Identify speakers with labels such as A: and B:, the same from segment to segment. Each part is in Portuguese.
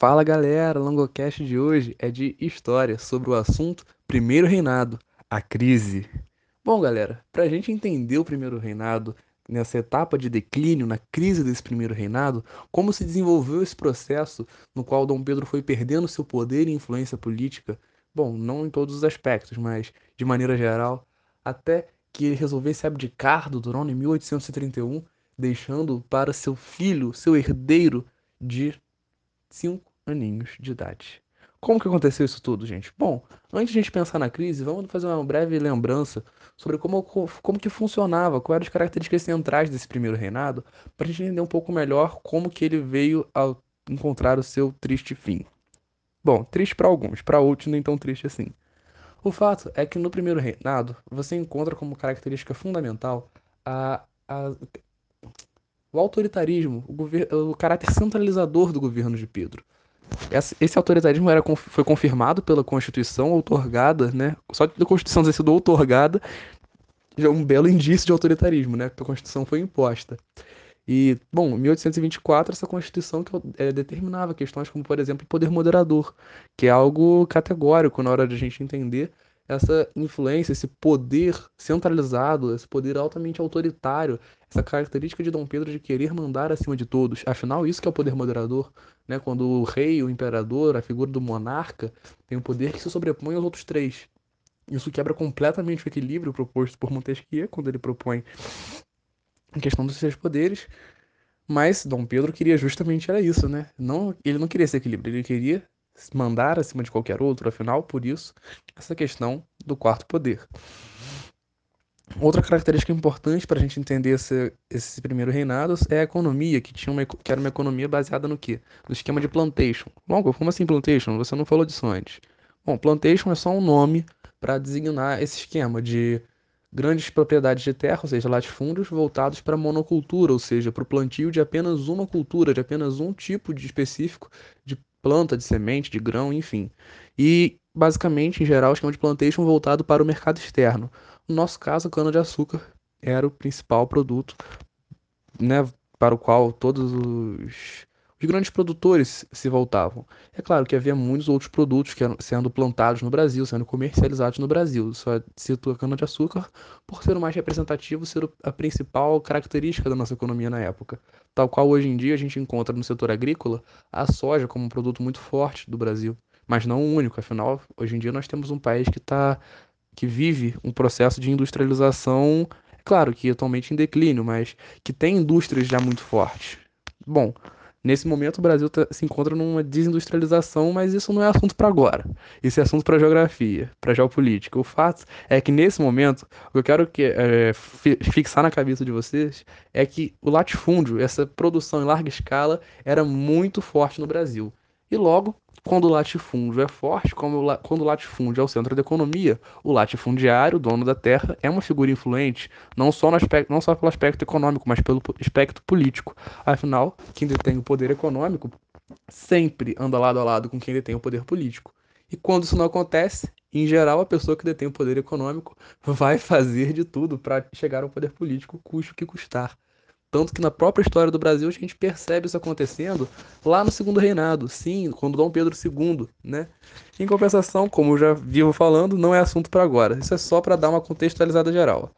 A: Fala galera, o Longocast de hoje é de história sobre o assunto Primeiro Reinado, a crise. Bom galera, para a gente entender o Primeiro Reinado, nessa etapa de declínio, na crise desse Primeiro Reinado, como se desenvolveu esse processo no qual Dom Pedro foi perdendo seu poder e influência política, bom, não em todos os aspectos, mas de maneira geral, até que ele resolvesse abdicar do trono em 1831, deixando para seu filho, seu herdeiro de 5 aninhos de idade. Como que aconteceu isso tudo, gente? Bom, antes de a gente pensar na crise, vamos fazer uma breve lembrança sobre como, como que funcionava, quais eram as características centrais desse primeiro reinado, para a gente entender um pouco melhor como que ele veio a encontrar o seu triste fim. Bom, triste para alguns, para outros nem tão triste assim. O fato é que no primeiro reinado você encontra como característica fundamental a, a o autoritarismo, o, o caráter centralizador do governo de Pedro. Esse autoritarismo era, foi confirmado pela Constituição outorgada, né? Só da Constituição ter sido outorgada já é um belo indício de autoritarismo, né? Porque a Constituição foi imposta. E, bom, em 1824, essa Constituição que é, determinava questões como, por exemplo, o poder moderador, que é algo categórico na hora de a gente entender essa influência, esse poder centralizado, esse poder altamente autoritário, essa característica de Dom Pedro de querer mandar acima de todos. Afinal, isso que é o poder moderador, né? Quando o rei, o imperador, a figura do monarca tem um poder que se sobrepõe aos outros três. Isso quebra completamente o equilíbrio proposto por Montesquieu quando ele propõe a questão dos seus poderes. Mas Dom Pedro queria justamente era isso, né? Não, ele não queria esse equilíbrio, ele queria mandar acima de qualquer outro, afinal, por isso, essa questão do quarto poder. Outra característica importante para a gente entender esse, esse primeiro reinado é a economia, que, tinha uma, que era uma economia baseada no quê? No esquema de plantation. Longo, como assim plantation? Você não falou disso antes. Bom, plantation é só um nome para designar esse esquema de grandes propriedades de terra, ou seja, latifúndios, voltados para monocultura, ou seja, para o plantio de apenas uma cultura, de apenas um tipo de específico de planta, de semente, de grão, enfim. E, basicamente, em geral, esquema de plantation voltado para o mercado externo. No nosso caso, a cana-de-açúcar era o principal produto né, para o qual todos os, os grandes produtores se voltavam. É claro que havia muitos outros produtos que eram sendo plantados no Brasil, sendo comercializados no Brasil. Só cito a cana-de-açúcar por ser o mais representativo, ser a principal característica da nossa economia na época tal qual hoje em dia a gente encontra no setor agrícola a soja como um produto muito forte do Brasil, mas não o único, afinal, hoje em dia nós temos um país que tá, que vive um processo de industrialização, é claro que atualmente em declínio, mas que tem indústrias já muito fortes. Bom, Nesse momento, o Brasil tá, se encontra numa desindustrialização, mas isso não é assunto para agora. Isso é assunto para geografia, para geopolítica. O fato é que nesse momento, o que eu quero que, é, fixar na cabeça de vocês é que o latifúndio, essa produção em larga escala, era muito forte no Brasil. E logo, quando o latifúndio é forte, como quando o latifúndio é o centro da economia, o latifundiário, dono da terra, é uma figura influente, não só, no aspecto, não só pelo aspecto econômico, mas pelo aspecto político. Afinal, quem detém o poder econômico sempre anda lado a lado com quem detém o poder político. E quando isso não acontece, em geral, a pessoa que detém o poder econômico vai fazer de tudo para chegar ao poder político, custe o que custar. Tanto que na própria história do Brasil a gente percebe isso acontecendo lá no segundo reinado, sim, quando Dom Pedro II, né? Em compensação, como eu já vivo falando, não é assunto para agora. Isso é só para dar uma contextualizada geral.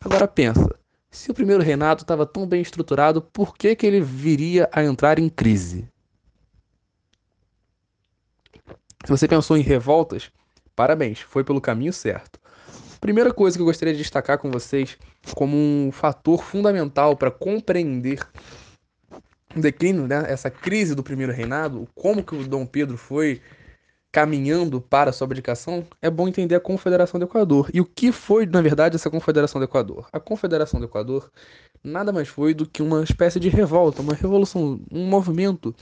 A: Agora pensa, se o primeiro reinado estava tão bem estruturado, por que, que ele viria a entrar em crise? Se você pensou em revoltas, parabéns, foi pelo caminho certo. Primeira coisa que eu gostaria de destacar com vocês como um fator fundamental para compreender o declínio, né, essa crise do primeiro reinado, como que o Dom Pedro foi caminhando para a sua abdicação, é bom entender a Confederação do Equador. E o que foi, na verdade, essa Confederação do Equador? A Confederação do Equador nada mais foi do que uma espécie de revolta, uma revolução, um movimento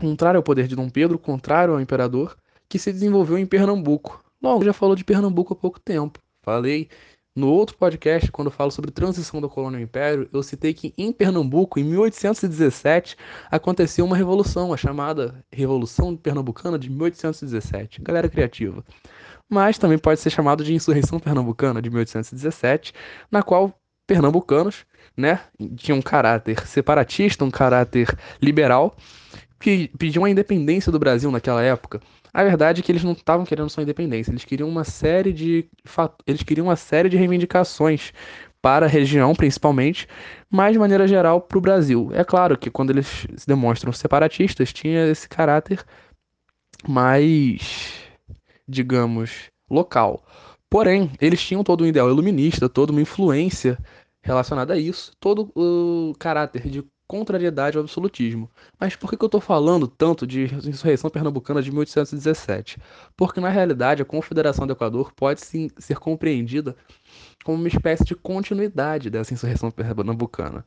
A: contrário ao poder de Dom Pedro, contrário ao imperador, que se desenvolveu em Pernambuco, Logo, já falou de Pernambuco há pouco tempo. Falei no outro podcast, quando falo sobre transição da colônia ao império, eu citei que em Pernambuco, em 1817, aconteceu uma revolução, a chamada Revolução Pernambucana de 1817. Galera criativa. Mas também pode ser chamado de Insurreição Pernambucana de 1817, na qual pernambucanos, né, tinham um caráter separatista, um caráter liberal, pediam a independência do Brasil naquela época. A verdade é que eles não estavam querendo só independência, eles queriam uma série de eles queriam uma série de reivindicações para a região, principalmente, mas de maneira geral para o Brasil. É claro que quando eles se demonstram separatistas, tinha esse caráter mais, digamos, local. Porém, eles tinham todo um ideal iluminista, toda uma influência relacionada a isso, todo o caráter de contrariedade ao absolutismo. Mas por que, eu estou falando tanto de insurreição pernambucana de 1817? Porque na realidade a Confederação do Equador pode sim ser compreendida como uma espécie de continuidade dessa insurreição pernambucana.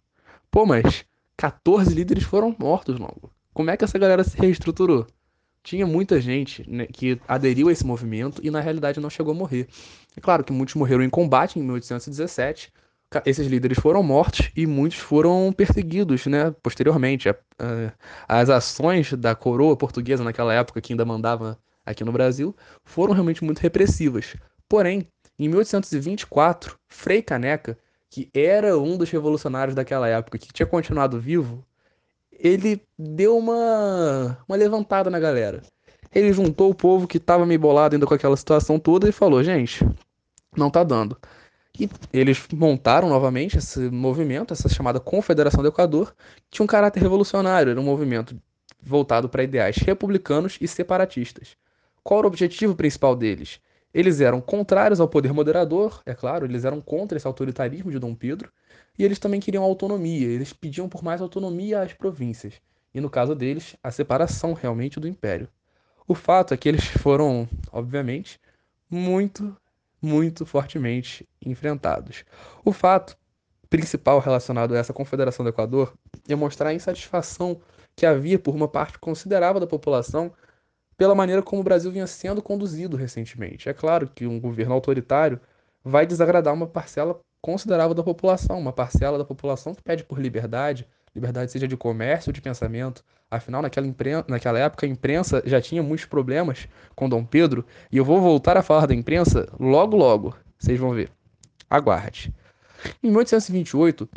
A: Pô, mas 14 líderes foram mortos logo. Como é que essa galera se reestruturou? Tinha muita gente né, que aderiu a esse movimento e na realidade não chegou a morrer. É claro que muitos morreram em combate em 1817, esses líderes foram mortos e muitos foram perseguidos, né? Posteriormente, as ações da coroa portuguesa naquela época, que ainda mandava aqui no Brasil, foram realmente muito repressivas. Porém, em 1824, Frei Caneca, que era um dos revolucionários daquela época, que tinha continuado vivo, ele deu uma, uma levantada na galera. Ele juntou o povo que estava meio bolado ainda com aquela situação toda e falou: gente, não tá dando. E eles montaram novamente esse movimento, essa chamada Confederação do Equador, que tinha um caráter revolucionário, era um movimento voltado para ideais republicanos e separatistas. Qual era o objetivo principal deles? Eles eram contrários ao poder moderador, é claro, eles eram contra esse autoritarismo de Dom Pedro, e eles também queriam autonomia, eles pediam por mais autonomia às províncias, e no caso deles, a separação realmente do império. O fato é que eles foram, obviamente, muito, muito fortemente enfrentados. O fato principal relacionado a essa Confederação do Equador é mostrar a insatisfação que havia por uma parte considerável da população pela maneira como o Brasil vinha sendo conduzido recentemente. É claro que um governo autoritário vai desagradar uma parcela considerável da população, uma parcela da população que pede por liberdade, liberdade seja de comércio ou de pensamento. Afinal, naquela, impren naquela época, a imprensa já tinha muitos problemas com Dom Pedro, e eu vou voltar a falar da imprensa logo logo, vocês vão ver. Aguarde. Em 1828,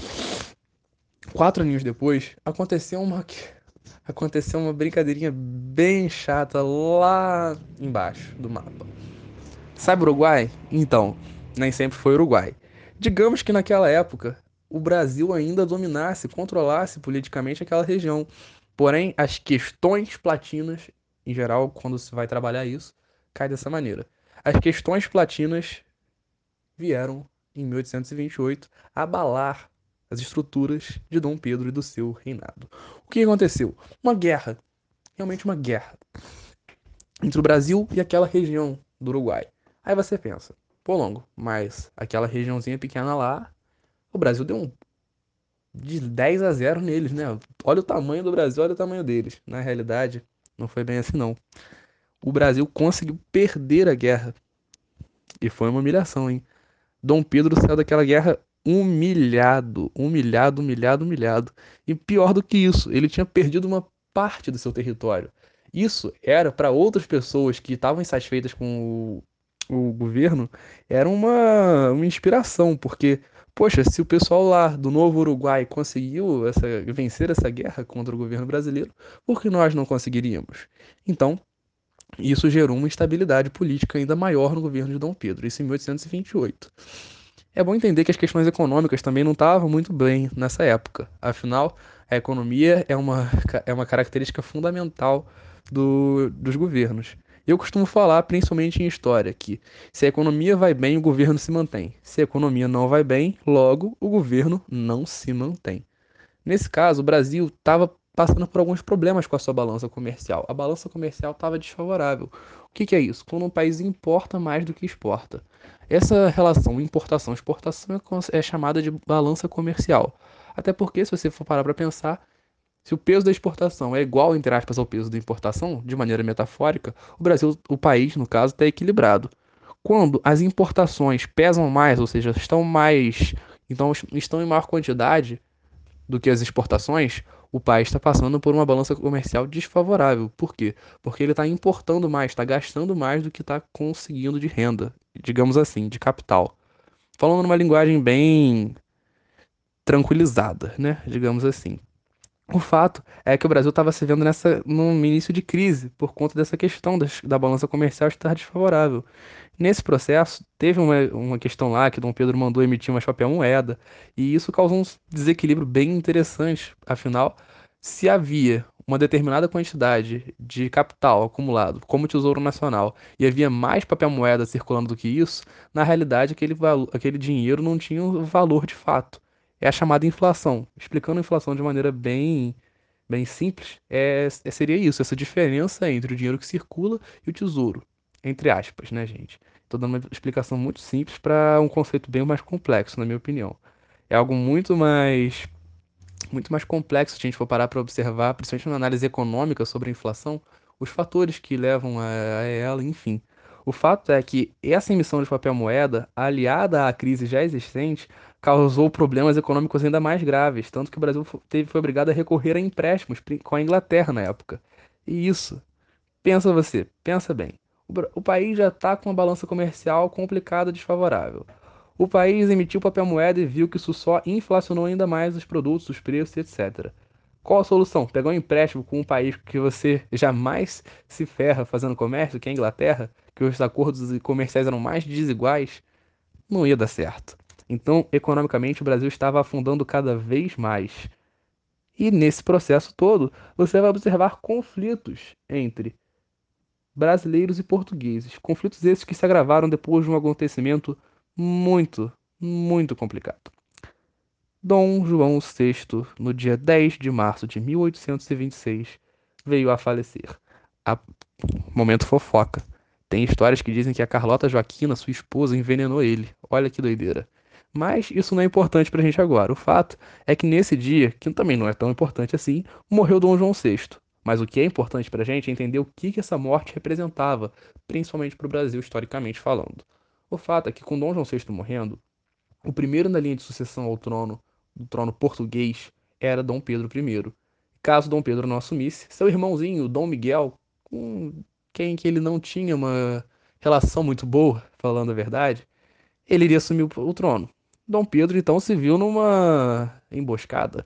A: quatro anos depois, aconteceu uma aconteceu uma brincadeirinha bem chata lá embaixo do mapa. Sabe Uruguai? Então, nem sempre foi Uruguai. Digamos que naquela época o Brasil ainda dominasse, controlasse politicamente aquela região. Porém, as questões platinas, em geral, quando se vai trabalhar isso, cai dessa maneira. As questões platinas vieram em 1828 abalar as estruturas de Dom Pedro e do seu reinado. O que aconteceu? Uma guerra, realmente uma guerra, entre o Brasil e aquela região do Uruguai. Aí você pensa, pô, longo, mas aquela regiãozinha pequena lá, o Brasil deu um de 10 a 0 neles, né? Olha o tamanho do Brasil, olha o tamanho deles. Na realidade, não foi bem assim não. O Brasil conseguiu perder a guerra. E foi uma humilhação, hein? Dom Pedro saiu daquela guerra humilhado, humilhado, humilhado, humilhado. E pior do que isso, ele tinha perdido uma parte do seu território. Isso era para outras pessoas que estavam insatisfeitas com o, o governo, era uma, uma inspiração, porque, poxa, se o pessoal lá do Novo Uruguai conseguiu essa, vencer essa guerra contra o governo brasileiro, por que nós não conseguiríamos? Então, isso gerou uma instabilidade política ainda maior no governo de Dom Pedro, isso em 1828. É bom entender que as questões econômicas também não estavam muito bem nessa época. Afinal, a economia é uma, é uma característica fundamental do, dos governos. Eu costumo falar, principalmente em história, que se a economia vai bem, o governo se mantém. Se a economia não vai bem, logo o governo não se mantém. Nesse caso, o Brasil estava passando por alguns problemas com a sua balança comercial. A balança comercial estava desfavorável. O que, que, é isso? Quando um país importa mais do que exporta. Essa relação importação-exportação é, é chamada de balança comercial. Até porque, se você for parar para pensar, se o peso da exportação é igual, entre aspas, ao peso da importação, de maneira metafórica, o Brasil, o país, no caso, está equilibrado. Quando as importações pesam mais, ou seja, estão mais. Então estão em maior quantidade do que as exportações, o país está passando por uma balança comercial desfavorável. Por quê? Porque ele está importando mais, está gastando mais do que está conseguindo de renda, digamos assim, de capital. Falando numa linguagem bem tranquilizada, né? Digamos assim. O fato é que o Brasil estava se vendo nessa, num início de crise por conta dessa questão das- da balança comercial estar desfavorável. Nesse processo, teve uma, uma questão lá que Dom Pedro mandou emitir uma papel moeda, e isso causou um desequilíbrio bem interessante. Afinal, se havia uma determinada quantidade de capital acumulado como Tesouro Nacional e havia mais papel moeda circulando do que isso, na realidade aquele, aquele dinheiro não tinha valor de fato. É a chamada inflação. Explicando a inflação de maneira bem, bem simples, é, é- seria isso, essa diferença entre o dinheiro que circula e o tesouro. Entre aspas, né, gente? Estou dando uma explicação muito simples para um conceito bem mais complexo, na minha opinião. É algo muito mais, muito mais complexo se a gente for parar para observar, principalmente na análise econômica sobre a inflação, os fatores que levam a, a ela, enfim. O fato é que essa emissão de papel moeda, aliada à crise já existente, causou problemas econômicos ainda mais graves, tanto que o Brasil teve, foi obrigado a recorrer a empréstimos com a Inglaterra na época. E isso, pensa você, pensa bem. O, o país já está com uma balança comercial complicada, desfavorável. O país emitiu papel moeda e viu que isso só inflacionou ainda mais os produtos, os preços, etc. Qual a solução? Pegar um empréstimo com um país que você jamais se ferra fazendo comércio, que é a Inglaterra, que os acordos comerciais eram mais desiguais? Não ia dar certo. Então, economicamente, o Brasil estava afundando cada vez mais. E nesse processo todo, você vai observar conflitos entre brasileiros e portugueses. Conflitos esses que se agravaram depois de um acontecimento muito, muito complicado. Dom João VI, no dia 10 de março de 1826, veio a falecer. A... Momento fofoca. Tem histórias que dizem que a Carlota Joaquina, sua esposa, envenenou ele. Olha que doideira. Mas isso não é importante pra gente agora. O fato é que nesse dia, que também não é tão importante assim, morreu Dom João VI. Mas o que é importante pra gente é entender o que que essa morte representava, principalmente para o Brasil, historicamente falando. O fato é que com Dom João VI morrendo, o primeiro na linha de sucessão ao trono, do trono português, era Dom Pedro I. Caso Dom Pedro não assumisse, seu irmãozinho, Dom Miguel, com quem que ele não tinha uma relação muito boa, falando a verdade, ele iria assumir o trono. Dom Pedro então se viu numa emboscada.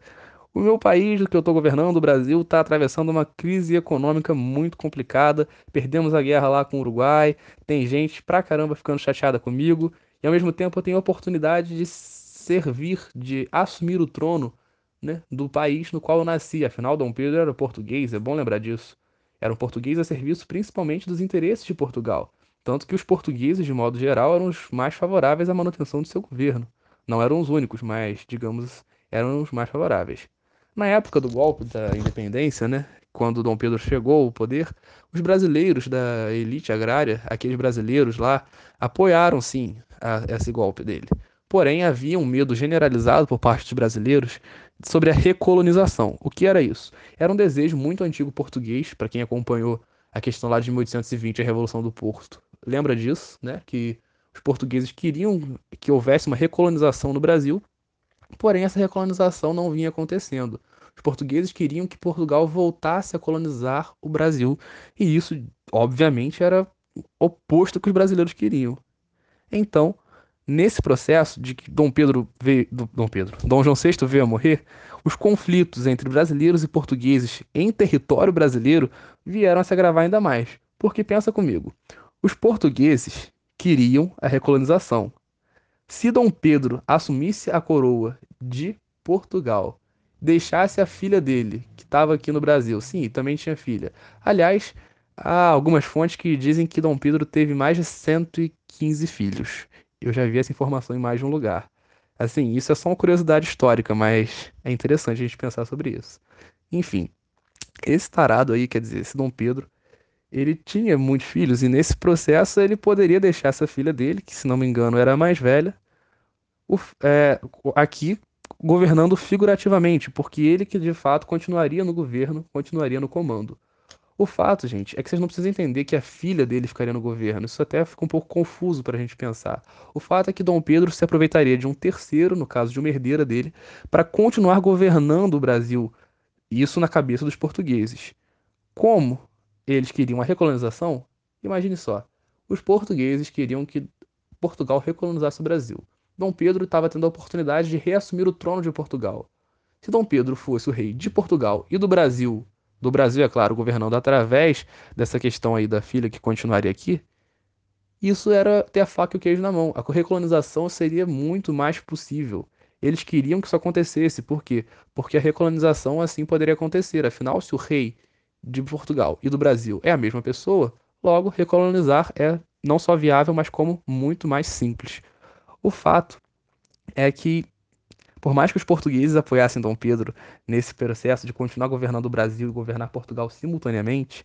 A: O meu país, o que eu estou governando, o Brasil, está atravessando uma crise econômica muito complicada. Perdemos a guerra lá com o Uruguai. Tem gente pra caramba ficando chateada comigo. E ao mesmo tempo eu tenho a oportunidade de servir, de assumir o trono, né, do país no qual eu nasci. Afinal, Dom Pedro era português, é bom lembrar disso. Era um português a serviço principalmente dos interesses de Portugal. Tanto que os portugueses, de modo geral, eram os mais favoráveis à manutenção do seu governo. Não eram os únicos, mas, digamos, eram os mais favoráveis. Na época do golpe da independência, né, quando Dom Pedro chegou ao poder, os brasileiros da elite agrária, aqueles brasileiros lá, apoiaram sim a- esse golpe dele. Porém, havia um medo generalizado por parte dos brasileiros sobre a recolonização. O que era isso? Era um desejo muito antigo português, para quem acompanhou a questão lá de 1820, a Revolução do Porto. Lembra disso, né? Que os portugueses queriam que houvesse uma recolonização no Brasil, porém essa recolonização não vinha acontecendo. Os portugueses queriam que Portugal voltasse a colonizar o Brasil, e isso, obviamente, era oposto ao que os brasileiros queriam. Então, nesse processo de que Dom Pedro veio, do- Dom Pedro, Dom João VI veio a morrer, os conflitos entre brasileiros e portugueses em território brasileiro vieram a se agravar ainda mais. Porque pensa comigo, os portugueses queriam a recolonização. Se Dom Pedro assumisse a coroa de Portugal, deixasse a filha dele, que estava aqui no Brasil, sim, também tinha filha. Aliás, há algumas fontes que dizem que Dom Pedro teve mais de 115 filhos. Eu já vi essa informação em mais de um lugar. Assim, isso é só uma curiosidade histórica, mas é interessante a gente pensar sobre isso. Enfim, esse tarado aí, quer dizer, esse Dom Pedro, ele tinha muitos filhos e nesse processo ele poderia deixar essa filha dele, que se não me engano era a mais velha, o- é, aqui governando figurativamente, porque ele que de fato continuaria no governo, continuaria no comando. O fato, gente, é que vocês não precisam entender que a filha dele ficaria no governo. Isso até fica um pouco confuso para a gente pensar. O fato é que Dom Pedro se aproveitaria de um terceiro, no caso de uma herdeira dele, para continuar governando o Brasil. Isso na cabeça dos portugueses. Como eles queriam a recolonização, imagine só. Os portugueses queriam que Portugal recolonizasse o Brasil. Dom Pedro estava tendo a oportunidade de reassumir o trono de Portugal. Se Dom Pedro fosse o rei de Portugal e do Brasil, do Brasil, é claro, governando através dessa questão aí da filha que continuaria aqui, isso era ter a faca e o queijo na mão. A recolonização seria muito mais possível. Eles queriam que isso acontecesse. Por quê? Porque a recolonização assim poderia acontecer. Afinal, se o rei de Portugal e do Brasil é a mesma pessoa, logo recolonizar é não só viável, mas como muito mais simples. O fato é que, por mais que os portugueses apoiassem Dom Pedro nesse processo de continuar governando o Brasil e governar Portugal simultaneamente,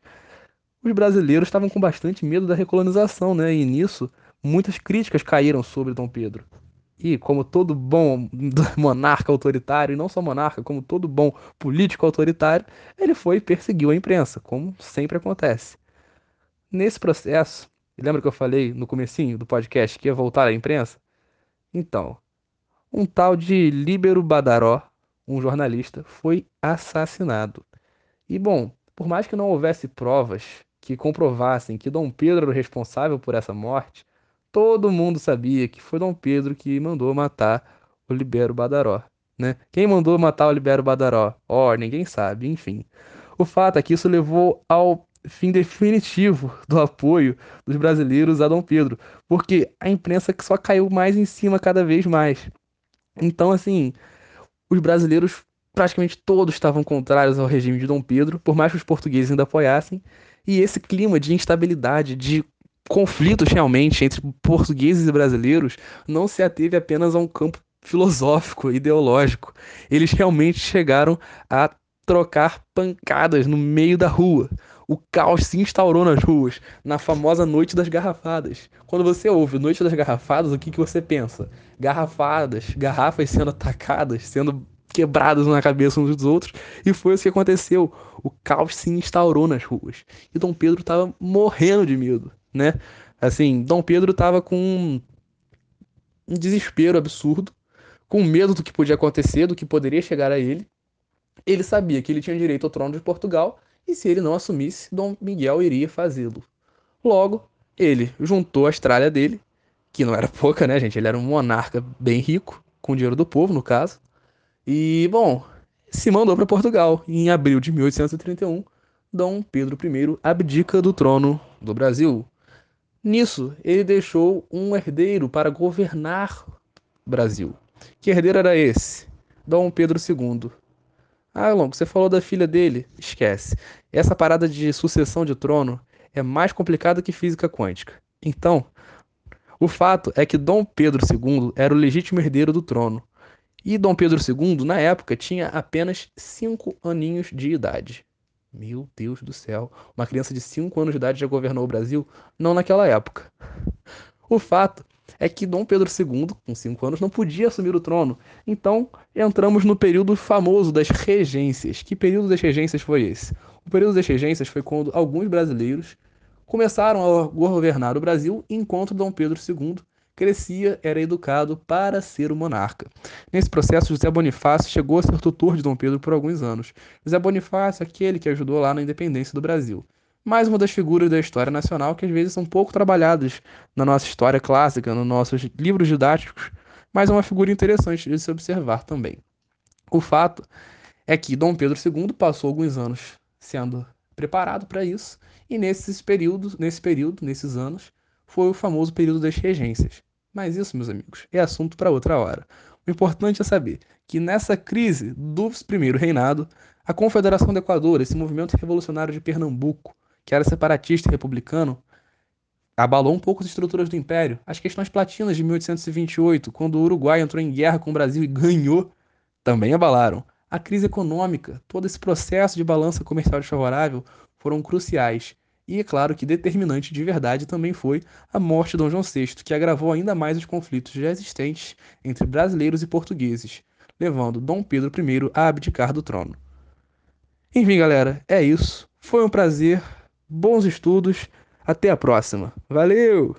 A: os brasileiros estavam com bastante medo da recolonização, né? E nisso, muitas críticas caíram sobre Dom Pedro. E como todo bom monarca autoritário, e não só monarca, como todo bom político autoritário, ele foi e perseguiu a imprensa, como sempre acontece. Nesse processo, lembra que eu falei no comecinho do podcast que ia voltar à imprensa? Então, um tal de Líbero Badaró, um jornalista, foi assassinado. E bom, por mais que não houvesse provas que comprovassem que Dom Pedro era o responsável por essa morte, todo mundo sabia que foi Dom Pedro que mandou matar o Libero Badaró. Né? Quem mandou matar o Libero Badaró? Oh, ninguém sabe, enfim. O fato é que isso levou ao fim definitivo do apoio dos brasileiros a Dom Pedro, porque a imprensa só caiu mais em cima cada vez mais. Então, assim, os brasileiros praticamente todos estavam contrários ao regime de Dom Pedro, por mais que os portugueses ainda apoiassem, e esse clima de instabilidade, de conflitos realmente entre portugueses e brasileiros, não se ateve apenas a um campo filosófico, ideológico. Eles realmente chegaram a trocar pancadas no meio da rua. O caos se instaurou nas ruas, na famosa Noite das Garrafadas. Quando você ouve Noite das Garrafadas, o que, que você pensa? Garrafadas, garrafas sendo atacadas, sendo quebradas na cabeça uns dos outros, e foi isso que aconteceu. O caos se instaurou nas ruas. E Dom Pedro estava morrendo de medo, né? Assim, Dom Pedro estava com um desespero absurdo, com medo do que podia acontecer, do que poderia chegar a ele. Ele sabia que ele tinha direito ao trono de Portugal, e se ele não assumisse, Dom Miguel iria fazê-lo. Logo, ele juntou a Austrália dele, que não era pouca, né, gente? Ele era um monarca bem rico, com dinheiro do povo, no caso e, bom, se mandou para Portugal. Em abril de 1831, Dom Pedro I abdica do trono do Brasil. Nisso, ele deixou um herdeiro para governar Brasil. Que herdeiro era esse? Dom Pedro II. Ah, Longo, você falou da filha dele? Esquece. Essa parada de sucessão de trono é mais complicada que física quântica. Então, o fato é que Dom Pedro II era o legítimo herdeiro do trono. E Dom Pedro II, na época, tinha apenas 5 aninhos de idade. Meu Deus do céu, uma criança de 5 anos de idade já governou o Brasil? Não naquela época. O fato é que Dom Pedro II, com 5 anos, não podia assumir o trono. Então, entramos no período famoso das regências. Que período das regências foi esse? O período das regências foi quando alguns brasileiros começaram a governar o Brasil enquanto Dom Pedro II crescia, era educado para ser o monarca. Nesse processo, José Bonifácio chegou a ser tutor de Dom Pedro por alguns anos. José Bonifácio, aquele que ajudou lá na independência do Brasil. Mais uma das figuras da história nacional que às vezes são pouco trabalhadas na nossa história clássica, nos nossos livros didáticos, mas é uma figura interessante de se observar também. O fato é que Dom Pedro II passou alguns anos sendo preparado para isso, e nesses períodos, nesse período, nesses anos, foi o famoso período das regências. Mas isso, meus amigos, é assunto para outra hora. O importante é saber que nessa crise do primeiro reinado, a Confederação do Equador, esse movimento revolucionário de Pernambuco, que era separatista e republicano, abalou um pouco as estruturas do império. As questões platinas de 1828, quando o Uruguai entrou em guerra com o Brasil e ganhou, também abalaram. A crise econômica, todo esse processo de balança comercial desfavorável foram cruciais e é claro que determinante de verdade também foi a morte de Dom João VI, que agravou ainda mais os conflitos já existentes entre brasileiros e portugueses, levando Dom Pedro I a abdicar do trono. Enfim, galera, é isso. Foi um prazer, bons estudos, até a próxima. Valeu!